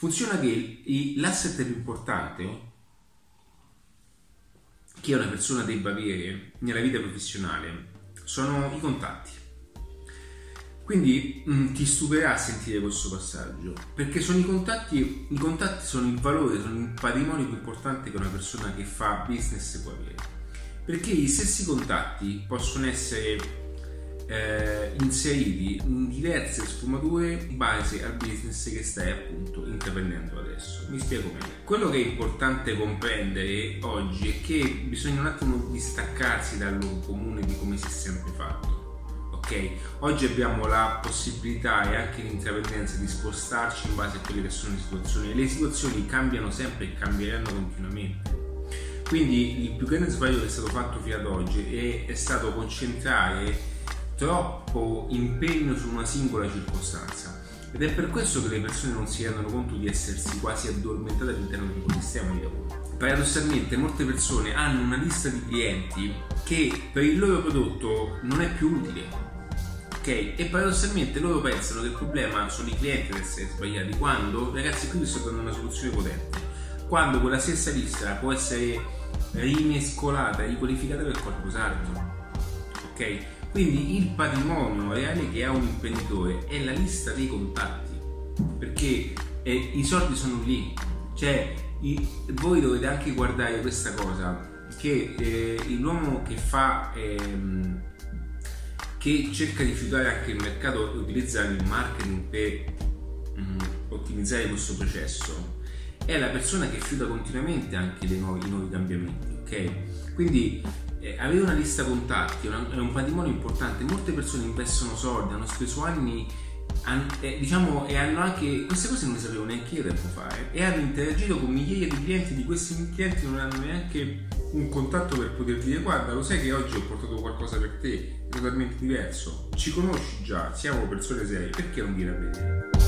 Funziona che l'asset più importante che una persona debba avere nella vita professionale sono i contatti. Quindi mh, mm, ti stupirà sentire questo passaggio, perché sono i contatti, i contatti sono il valore, sono il patrimonio più importante che una persona che fa business può avere. Perché gli stessi contatti possono essere eh, inseriti in diverse sfumature in base al business che stai appunto intraprendendo adesso. Mi spiego meglio. Quello che è importante comprendere oggi è che bisogna un attimo distaccarsi dal luogo comune di come si è sempre fatto. Ok, oggi abbiamo la possibilità e anche l'intraprendenza di spostarci in base a quelle che sono le situazioni. Le situazioni cambiano sempre e cambieranno continuamente. Quindi il più grande sbaglio che è stato fatto fino ad oggi è, è stato concentrare troppo impegno su una singola circostanza ed è per questo che le persone non si rendono conto di essersi quasi addormentate all'interno di un ecosistema di lavoro. Paradossalmente molte persone hanno una lista di clienti che per il loro prodotto non è più utile. Ok? E paradossalmente loro pensano che il problema sono i clienti ad essere sbagliati quando, ragazzi, qui vi sto dando una soluzione potente. Quando quella stessa lista può essere rimescolata, riqualificata per qualcos'altro. Ok? Quindi il patrimonio reale che ha un imprenditore è la lista dei contatti, perché eh, i soldi sono lì, cioè i, voi dovete anche guardare questa cosa, che eh, l'uomo che fa... Ehm, che cerca di fiutare anche il mercato e utilizzare il marketing per mm, ottimizzare questo processo è la persona che fiuta continuamente anche nuovi, i nuovi cambiamenti ok? Quindi eh, avere una lista contatti una, è un patrimonio importante. Molte persone investono soldi, hanno speso anni han, eh, diciamo, e hanno anche queste cose non le sapevo neanche io tempo fa eh, e hanno interagito con migliaia di clienti di questi clienti non hanno neanche un contatto per poter dire guarda lo sai che oggi ho portato qualcosa per te totalmente diverso. Ci conosci già siamo persone serie perché non vieni a vedere